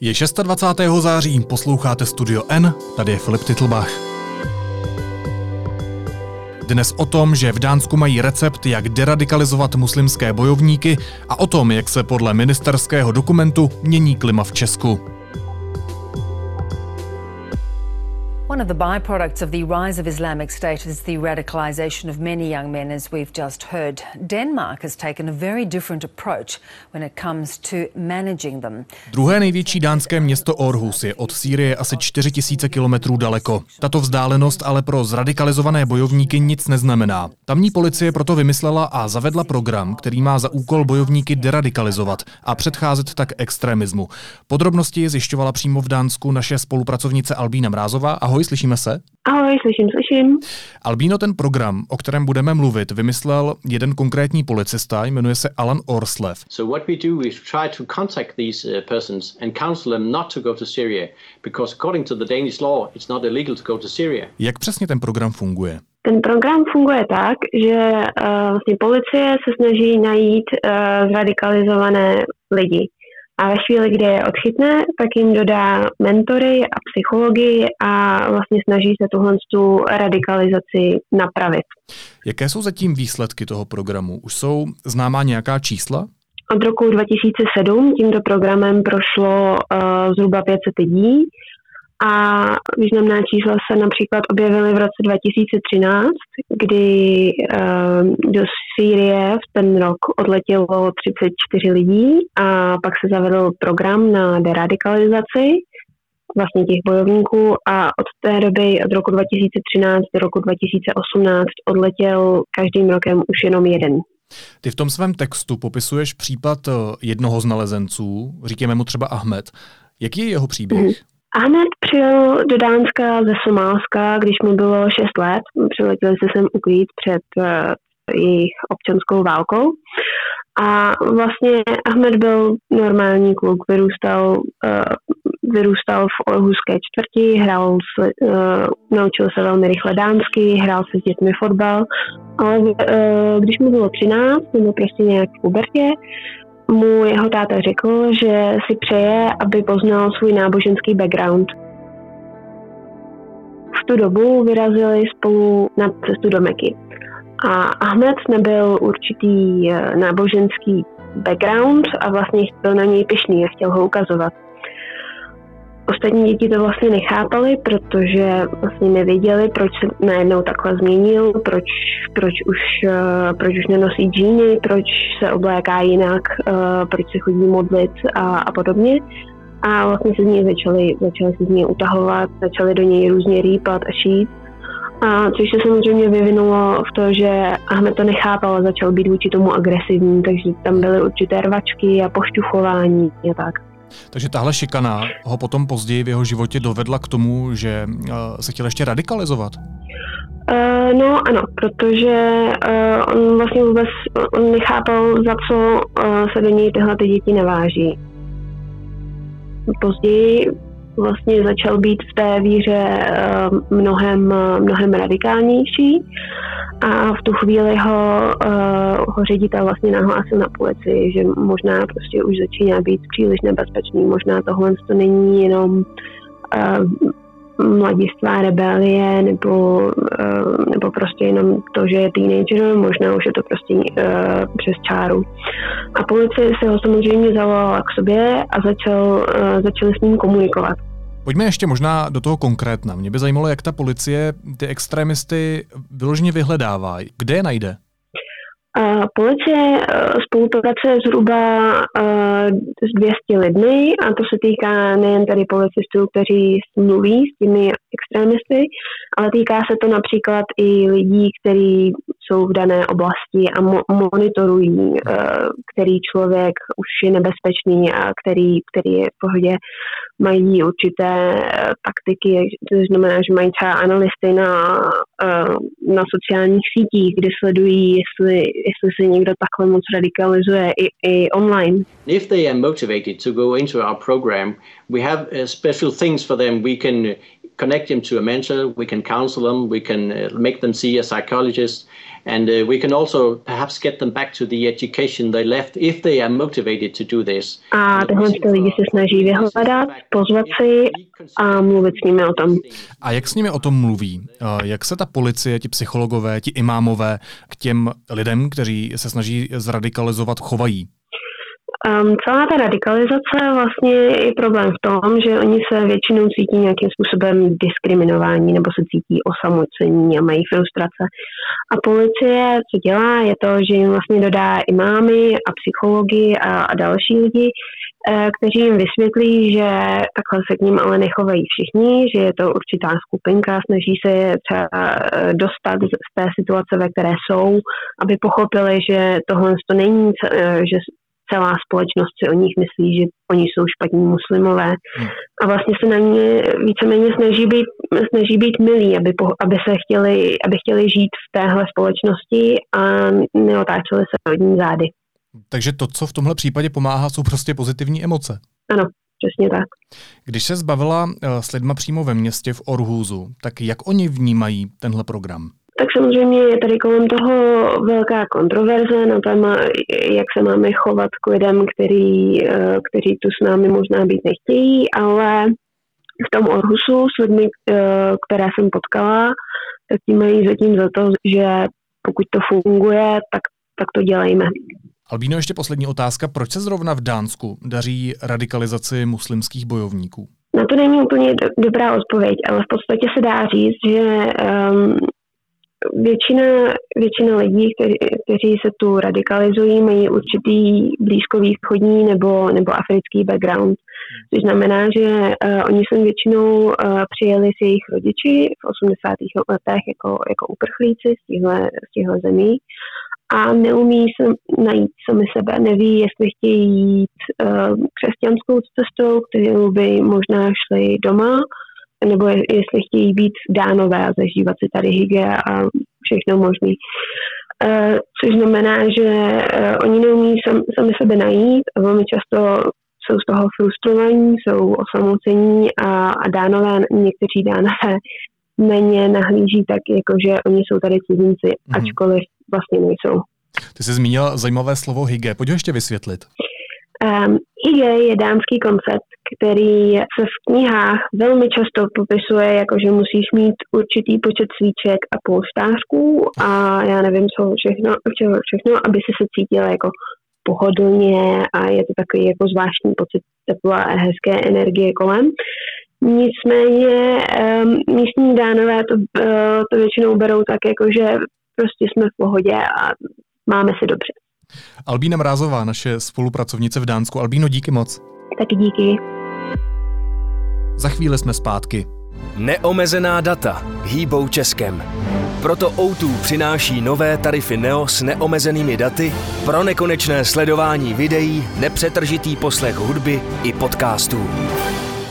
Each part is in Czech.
Je 26. září, posloucháte Studio N, tady je Filip Titlbach. Dnes o tom, že v Dánsku mají recept, jak deradikalizovat muslimské bojovníky a o tom, jak se podle ministerského dokumentu mění klima v Česku. One of the byproducts of the rise of Islamic State is the radicalization of many young men, as we've just heard. Denmark has taken a very different approach when it comes to managing them. Druhé největší dánské město Aarhus je od Sýrie asi 4000 kilometrů daleko. Tato vzdálenost ale pro zradikalizované bojovníky nic neznamená. Tamní policie proto vymyslela a zavedla program, který má za úkol bojovníky deradikalizovat a předcházet tak extremismu. Podrobnosti zjišťovala přímo v Dánsku naše spolupracovnice Albína Mrázová. Ahoj, slyšíme se? Ahoj, slyším, slyším. Albíno, ten program, o kterém budeme mluvit, vymyslel jeden konkrétní policista, jmenuje se Alan Orslev. So what we do is try to contact these uh, persons and counsel them not to go to Syria, because according to the Danish law, it's not illegal to go to Syria. Jak přesně ten program funguje? Ten program funguje tak, že uh, vlastně policie se snaží najít uh, zradikalizované lidi. A ve chvíli, kdy je odchytne, tak jim dodá mentory a psychologii a vlastně snaží se tuhle tu radikalizaci napravit. Jaké jsou zatím výsledky toho programu? Už jsou známá nějaká čísla? Od roku 2007 tímto programem prošlo uh, zhruba 500 lidí a významná čísla se například objevily v roce 2013, kdy uh, do Sýrie v ten rok odletělo 34 lidí a pak se zavedl program na deradikalizaci vlastně těch bojovníků a od té doby, od roku 2013 do roku 2018 odletěl každým rokem už jenom jeden. Ty v tom svém textu popisuješ případ eh, jednoho z nalezenců, říkáme mu třeba Ahmed. Jaký je jeho příběh? Mm-hmm. Ahmed přijel do Dánska ze Somálska, když mu bylo 6 let. Přiletěli se sem ukrýt před uh, jejich občanskou válkou. A vlastně Ahmed byl normální kluk, vyrůstal, uh, vyrůstal v Orhuské čtvrti, hrál, s, uh, naučil se velmi rychle dánsky, hrál se s dětmi fotbal, ale uh, když mu bylo 13, nebo prostě nějak v pubertě, mu jeho táta řekl, že si přeje, aby poznal svůj náboženský background. V tu dobu vyrazili spolu na cestu do Meky. A Ahmed nebyl určitý eh, náboženský background a vlastně byl na něj pišný a chtěl ho ukazovat. Ostatní děti to vlastně nechápali, protože vlastně nevěděli, proč se najednou takhle změnil, proč, proč, už, uh, proč už nenosí džíny, proč se obléká jinak, uh, proč se chodí modlit a, a podobně. A vlastně se z něj začali, začali se z něj utahovat, začali do něj různě rýpat a šít. A což se samozřejmě vyvinulo v to, že Ahmed to nechápal a začal být vůči tomu agresivní, takže tam byly určité rvačky a pošťuchování a tak. Takže tahle šikana ho potom později v jeho životě dovedla k tomu, že uh, se chtěl ještě radikalizovat? Uh, no ano, protože uh, on vlastně vůbec on nechápal, za co uh, se do něj tyhle ty děti naváží. Později vlastně začal být v té víře uh, mnohem, mnohem radikálnější. A v tu chvíli ho, uh, ho ředitel vlastně nahlásil na policii, že možná prostě už začíná být příliš nebezpečný, možná tohle to není jenom uh, mladistvá rebelie nebo, uh, nebo prostě jenom to, že je teenager, možná už je to prostě uh, přes čáru. A policie se ho samozřejmě zavolala k sobě a začal, uh, začali s ním komunikovat. Pojďme ještě možná do toho konkrétna. Mě by zajímalo, jak ta policie ty extremisty vyloženě vyhledává. Kde je najde? Policie e, spolupracuje zhruba e, s 200 lidmi a to se týká nejen tady policistů, kteří mluví s těmi extremisty, ale týká se to například i lidí, kteří jsou v dané oblasti a mo- monitorují, e, který člověk už je nebezpečný a který, který je v pohodě mají určité eh, taktiky, to znamená, že mají třeba analysty na, eh, na sociálních sítích, kde sledují, jestli, jestli se někdo takhle moc radikalizuje i, i online. If they are motivated to go into our program, we have special things for them. We can connect them to a mentor, we can counsel them, we can make them see a psychologist, And uh, we can also perhaps get them back to the education they left if they are motivated to do this. A tyhle ty lidi se snaží vyhledat, pozvat si a mluvit s nimi o tom. A jak s nimi o tom mluví? Jak se ta policie, ti psychologové, ti imámové k těm lidem, kteří se snaží zradikalizovat, chovají? Um, celá ta radikalizace vlastně je problém v tom, že oni se většinou cítí nějakým způsobem diskriminování nebo se cítí osamocení a mají frustrace. A policie, co dělá, je to, že jim vlastně dodá imámy a psychologi a, a další lidi, eh, kteří jim vysvětlí, že takhle se k ním ale nechovají všichni, že je to určitá skupinka, snaží se je třeba eh, dostat z té situace, ve které jsou, aby pochopili, že tohle to není, eh, že celá společnost si o nich myslí, že oni jsou špatní muslimové. Hmm. A vlastně se na ně víceméně snaží být, snaží být milí, aby, po, aby se chtěli, aby chtěli žít v téhle společnosti a neotáčeli se od ní zády. Takže to, co v tomhle případě pomáhá, jsou prostě pozitivní emoce. Ano, přesně tak. Když se zbavila eh, s lidma přímo ve městě v Orhúzu, tak jak oni vnímají tenhle program? Tak samozřejmě je tady kolem toho velká kontroverze na téma, jak se máme chovat k lidem, který, eh, kteří tu s námi možná být nechtějí, ale v tom Orhusu s lidmi, eh, které jsem potkala, tak ti mají zatím za to, že pokud to funguje, tak, tak to dělejme. Albíno, ještě poslední otázka. Proč se zrovna v Dánsku daří radikalizaci muslimských bojovníků? Na to není úplně dobrá odpověď, ale v podstatě se dá říct, že um, většina, většina lidí, kteří, kteří se tu radikalizují, mají určitý blízkovýchodní nebo, nebo africký background. Což znamená, že uh, oni sem většinou uh, přijeli s jejich rodiči v 80. letech jako, jako uprchlíci z těchto zemí a neumí se najít sami sebe, neví, jestli chtějí jít uh, křesťanskou cestou, kterou by možná šli doma, nebo jestli chtějí být dánové a zažívat si tady hygge a všechno možné. Uh, což znamená, že uh, oni neumí sam, sami sebe najít a velmi často jsou z toho frustrovaní, jsou osamocení a, a dánové, někteří dánové na ně nahlíží tak, jako že oni jsou tady cizinci, mm-hmm. ačkoliv vlastně nejsou. Ty jsi zmínil zajímavé slovo hygge. Pojď ho ještě vysvětlit. Um, hygge je dánský koncept, který se v knihách velmi často popisuje, jako že musíš mít určitý počet svíček a polštářků a já nevím, co všechno, všechno, aby si se cítila jako pohodlně a je to takový jako zvláštní pocit tepla a hezké energie kolem. Nicméně um, místní dánové to, uh, to většinou berou tak, jako že prostě jsme v pohodě a máme se dobře. Albína Mrázová, naše spolupracovnice v Dánsku. Albíno, díky moc. Taky díky. Za chvíli jsme zpátky. Neomezená data hýbou Českem. Proto O2 přináší nové tarify Neo s neomezenými daty pro nekonečné sledování videí, nepřetržitý poslech hudby i podcastů.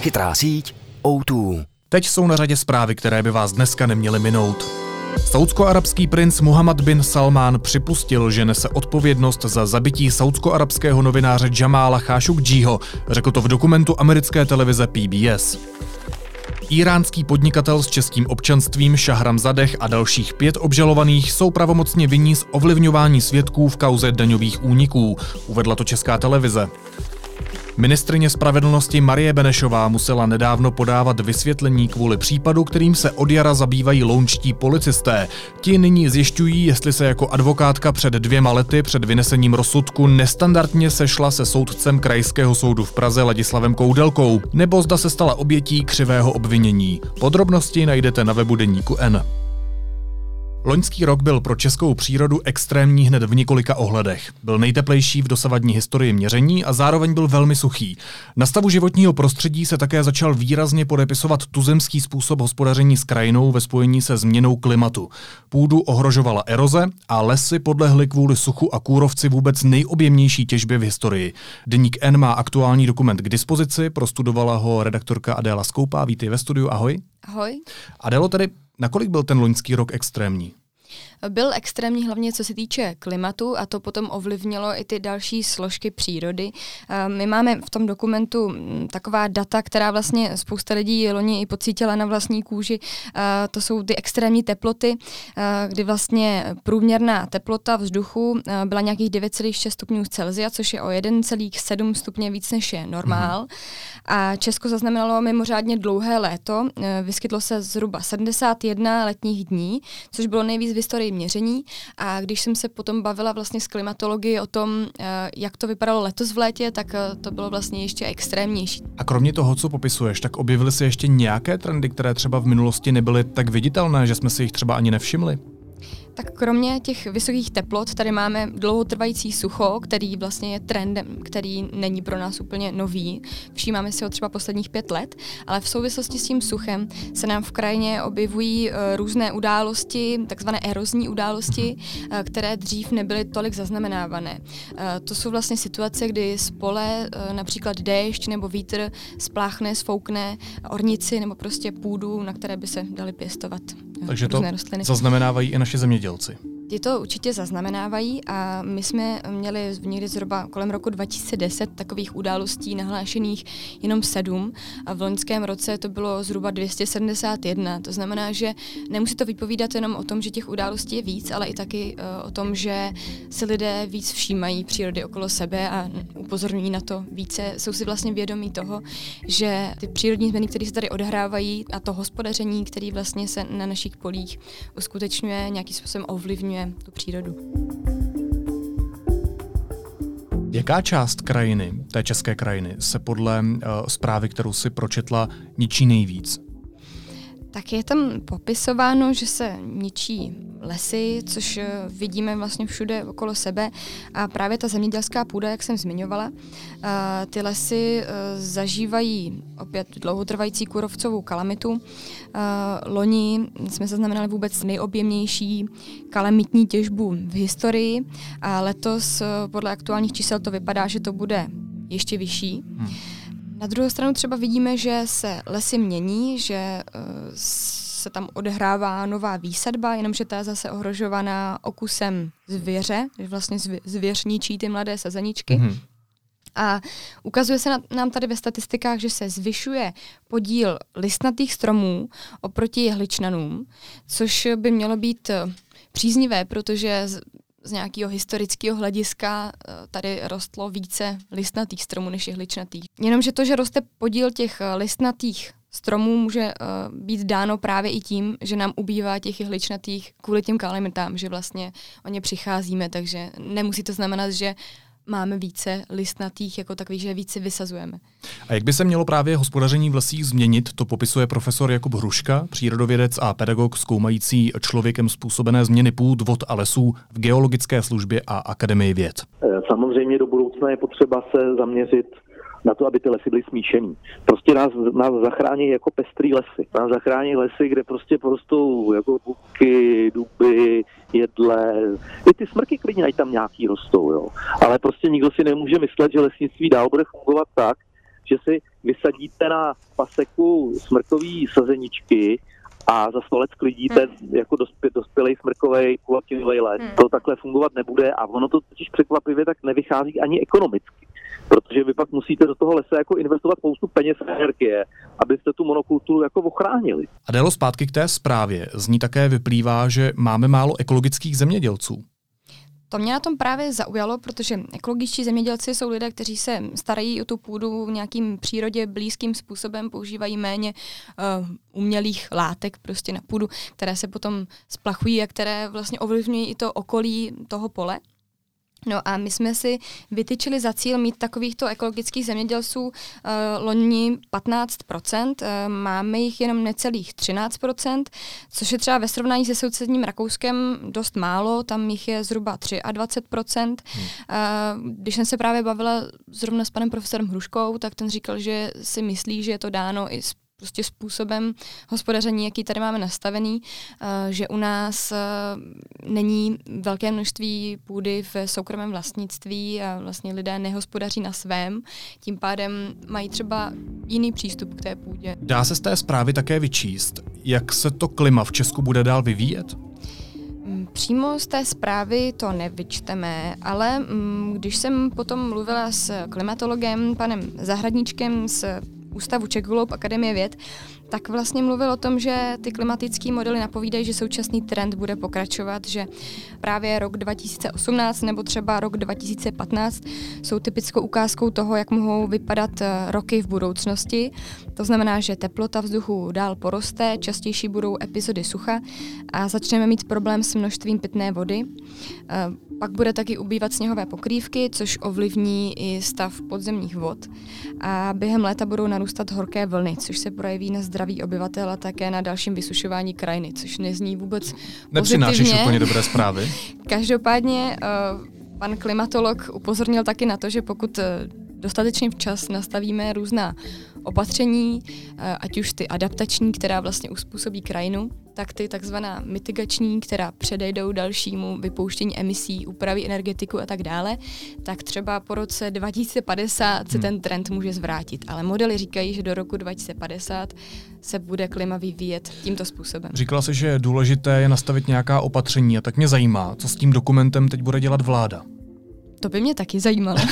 Chytrá síť O2. Teď jsou na řadě zprávy, které by vás dneska neměly minout. Saudsko-arabský princ Muhammad bin Salman připustil, že nese odpovědnost za zabití saudsko-arabského novináře Jamala Khashoggiho, řekl to v dokumentu americké televize PBS. Iránský podnikatel s českým občanstvím Šahram Zadech a dalších pět obžalovaných jsou pravomocně vinní z ovlivňování svědků v kauze daňových úniků, uvedla to česká televize. Ministrině spravedlnosti Marie Benešová musela nedávno podávat vysvětlení kvůli případu, kterým se od jara zabývají lounčtí policisté. Ti nyní zjišťují, jestli se jako advokátka před dvěma lety před vynesením rozsudku nestandardně sešla se soudcem Krajského soudu v Praze Ladislavem Koudelkou, nebo zda se stala obětí křivého obvinění. Podrobnosti najdete na webu Deníku N. Loňský rok byl pro českou přírodu extrémní hned v několika ohledech. Byl nejteplejší v dosavadní historii měření a zároveň byl velmi suchý. Na stavu životního prostředí se také začal výrazně podepisovat tuzemský způsob hospodaření s krajinou ve spojení se změnou klimatu. Půdu ohrožovala eroze a lesy podlehly kvůli suchu a kůrovci vůbec nejobjemnější těžbě v historii. Deník N má aktuální dokument k dispozici, prostudovala ho redaktorka Adéla Skoupá. Vítej ve studiu, ahoj. Ahoj. Adélo, tedy Nakolik byl ten loňský rok extrémní? Byl extrémní hlavně co se týče klimatu a to potom ovlivnilo i ty další složky přírody. My máme v tom dokumentu mm, taková data, která vlastně spousta lidí loni i pocítila na vlastní kůži. To jsou ty extrémní teploty, kdy vlastně průměrná teplota vzduchu byla nějakých 9,6 stupňů Celsia, což je o 1,7 stupně víc než je normál. A Česko zaznamenalo mimořádně dlouhé léto. Vyskytlo se zhruba 71 letních dní, což bylo nejvíc v historii měření. A když jsem se potom bavila vlastně s klimatologií o tom, eh, jak to vypadalo letos v létě, tak eh, to bylo vlastně ještě extrémnější. A kromě toho, co popisuješ, tak objevily se ještě nějaké trendy, které třeba v minulosti nebyly tak viditelné, že jsme si jich třeba ani nevšimli? Tak kromě těch vysokých teplot tady máme dlouhotrvající sucho, který vlastně je trendem, který není pro nás úplně nový. Všímáme si ho třeba posledních pět let, ale v souvislosti s tím suchem se nám v krajině objevují uh, různé události, takzvané erozní události, uh, které dřív nebyly tolik zaznamenávané. Uh, to jsou vlastně situace, kdy z pole například déšť nebo vítr spláchne, sfoukne ornici nebo prostě půdu, na které by se daly pěstovat. Takže to rostliny. zaznamenávají i naše zemědělci. Ti to určitě zaznamenávají a my jsme měli někdy zhruba kolem roku 2010 takových událostí nahlášených jenom sedm a v loňském roce to bylo zhruba 271. To znamená, že nemusí to vypovídat jenom o tom, že těch událostí je víc, ale i taky uh, o tom, že si lidé víc všímají přírody okolo sebe a upozorňují na to více. Jsou si vlastně vědomí toho, že ty přírodní změny, které se tady odehrávají a to hospodaření, které vlastně se na našich polích uskutečňuje, nějakým způsobem ovlivňuje tu přírodu. Jaká část krajiny, té české krajiny, se podle uh, zprávy, kterou si pročetla, ničí nejvíc? Tak je tam popisováno, že se ničí lesy, což eh, vidíme vlastně všude okolo sebe. A právě ta zemědělská půda, jak jsem zmiňovala, eh, ty lesy eh, zažívají opět dlouhotrvající kurovcovou kalamitu. Loni jsme zaznamenali vůbec nejobjemnější kalamitní těžbu v historii a letos podle aktuálních čísel to vypadá, že to bude ještě vyšší. Hmm. Na druhou stranu třeba vidíme, že se lesy mění, že uh, se tam odehrává nová výsadba, jenomže ta je zase ohrožovaná okusem zvěře, že vlastně zvěř ničí ty mladé sazeničky. Mm-hmm. A ukazuje se nám tady ve statistikách, že se zvyšuje podíl listnatých stromů oproti jehličnanům, což by mělo být eh, příznivé, protože z nějakého historického hlediska eh, tady rostlo více listnatých stromů než jehličnatých. Jenomže to, že roste podíl těch eh, listnatých stromů může uh, být dáno právě i tím, že nám ubývá těch jehličnatých kvůli těm kalamitám, že vlastně o ně přicházíme, takže nemusí to znamenat, že máme více listnatých jako takových, že více vysazujeme. A jak by se mělo právě hospodaření v lesích změnit, to popisuje profesor Jakub Hruška, přírodovědec a pedagog zkoumající člověkem způsobené změny půd, vod a lesů v geologické službě a Akademii věd. Eh, samozřejmě do budoucna je potřeba se zaměřit na to, aby ty lesy byly smíšený. Prostě nás, nás zachrání jako pestrý lesy. Nás zachrání lesy, kde prostě porostou jako buky, duby, jedle. I ty smrky klidně tam nějaký rostou, jo. Ale prostě nikdo si nemůže myslet, že lesnictví dál bude fungovat tak, že si vysadíte na paseku smrkový sazeničky a za sto let sklidíte hmm. jako dospě, dospělej smrkový kulativý les. Hmm. To takhle fungovat nebude a ono to totiž překvapivě tak nevychází ani ekonomicky protože vy pak musíte do toho lesa jako investovat spoustu peněz a energie, abyste tu monokulturu jako ochránili. A délo zpátky k té zprávě. Z ní také vyplývá, že máme málo ekologických zemědělců. To mě na tom právě zaujalo, protože ekologičtí zemědělci jsou lidé, kteří se starají o tu půdu nějakým přírodě blízkým způsobem, používají méně uh, umělých látek prostě na půdu, které se potom splachují a které vlastně ovlivňují i to okolí toho pole. No a my jsme si vytyčili za cíl mít takovýchto ekologických zemědělců uh, loni 15%, uh, máme jich jenom necelých 13%, což je třeba ve srovnání se sousedním Rakouskem dost málo, tam jich je zhruba 23%. Hmm. Uh, když jsem se právě bavila zrovna s panem profesorem Hruškou, tak ten říkal, že si myslí, že je to dáno i s prostě způsobem hospodaření, jaký tady máme nastavený, uh, že u nás uh, není velké množství půdy v soukromém vlastnictví a vlastně lidé nehospodaří na svém, tím pádem mají třeba jiný přístup k té půdě. Dá se z té zprávy také vyčíst, jak se to klima v Česku bude dál vyvíjet? Mm, Přímo z té zprávy to nevyčteme, ale mm, když jsem potom mluvila s klimatologem, panem Zahradníčkem z Ústavu Globe Akademie věd, tak vlastně mluvil o tom, že ty klimatické modely napovídají, že současný trend bude pokračovat, že právě rok 2018 nebo třeba rok 2015 jsou typickou ukázkou toho, jak mohou vypadat eh, roky v budoucnosti. To znamená, že teplota vzduchu dál poroste, častější budou epizody sucha a začneme mít problém s množstvím pitné vody. Eh, pak bude taky ubývat sněhové pokrývky, což ovlivní i stav podzemních vod. A během léta budou narůstat horké vlny, což se projeví na zdraví obyvatel a také na dalším vysušování krajiny, což nezní vůbec Nepřinášíš pozitivně. úplně dobré zprávy. Každopádně uh, pan klimatolog upozornil taky na to, že pokud uh, dostatečně včas nastavíme různá opatření, uh, ať už ty adaptační, která vlastně uspůsobí krajinu, tak ty takzvaná mitigační, která předejdou dalšímu vypouštění emisí, upraví energetiku a tak dále, tak třeba po roce 2050 se Hmm. ten trend může zvrátit. Ale modely říkají, že do roku 2050 se bude klima vyvíjet tímto způsobem. Říkala jsi, že důležité je nastavit nějaká opatření a tak mě zajímá, co s tím dokumentem teď bude dělat vláda. To by mě taky zajímalo.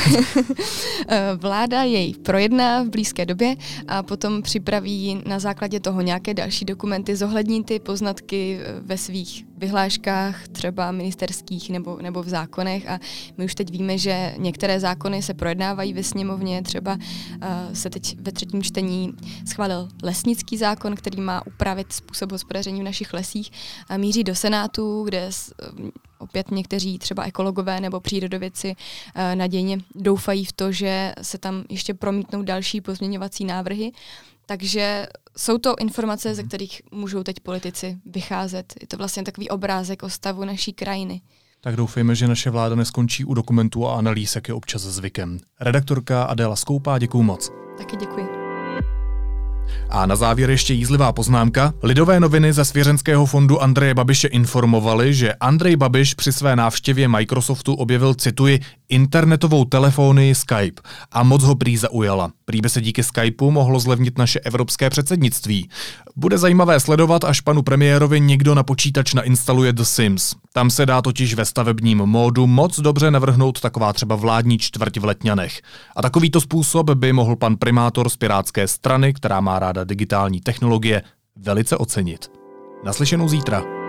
Eh, Vláda jej projedná v blízké době a potom připraví na základě toho nějaké další dokumenty, zohlední ty poznatky eh, ve svých vyhláškách, třeba ministerských nebo, nebo v zákonech a my už teď víme, že některé zákony se projednávají ve sněmovně, třeba uh, se teď ve třetím čtení schválil lesnický zákon, který má upravit způsob hospodaření v našich lesích a míří do Senátu, kde s, eh, opět někteří třeba ekologové nebo přírodovědci eh, nadějně doufají v to, že se tam ještě promítnou další pozměňovací návrhy. Takže jsou to informace, ze kterých můžou teď politici vycházet. Je to vlastně takový obrázek o stavu naší krajiny. Tak doufejme, že naše vláda neskončí u dokumentů a analýz, jak je občas zvykem. Redaktorka Adéla Skoupá, děkuju moc. Taky děkuji. A na závěr ještě jízlivá poznámka. Lidové noviny ze svěřenského fondu Andreje Babiše informovali, že Andrej Babiš při své návštěvě Microsoftu objevil, cituji, internetovou telefonii Skype a moc ho prý zaujala. Prý by se díky Skypeu mohlo zlevnit naše evropské předsednictví. Bude zajímavé sledovat, až panu premiérovi někdo na počítač nainstaluje The Sims. Tam se dá totiž ve stavebním módu moc dobře navrhnout taková třeba vládní čtvrť v Letňanech. A takovýto způsob by mohl pan primátor z Pirátské strany, která má ráda digitální technologie, velice ocenit. Naslyšenou zítra.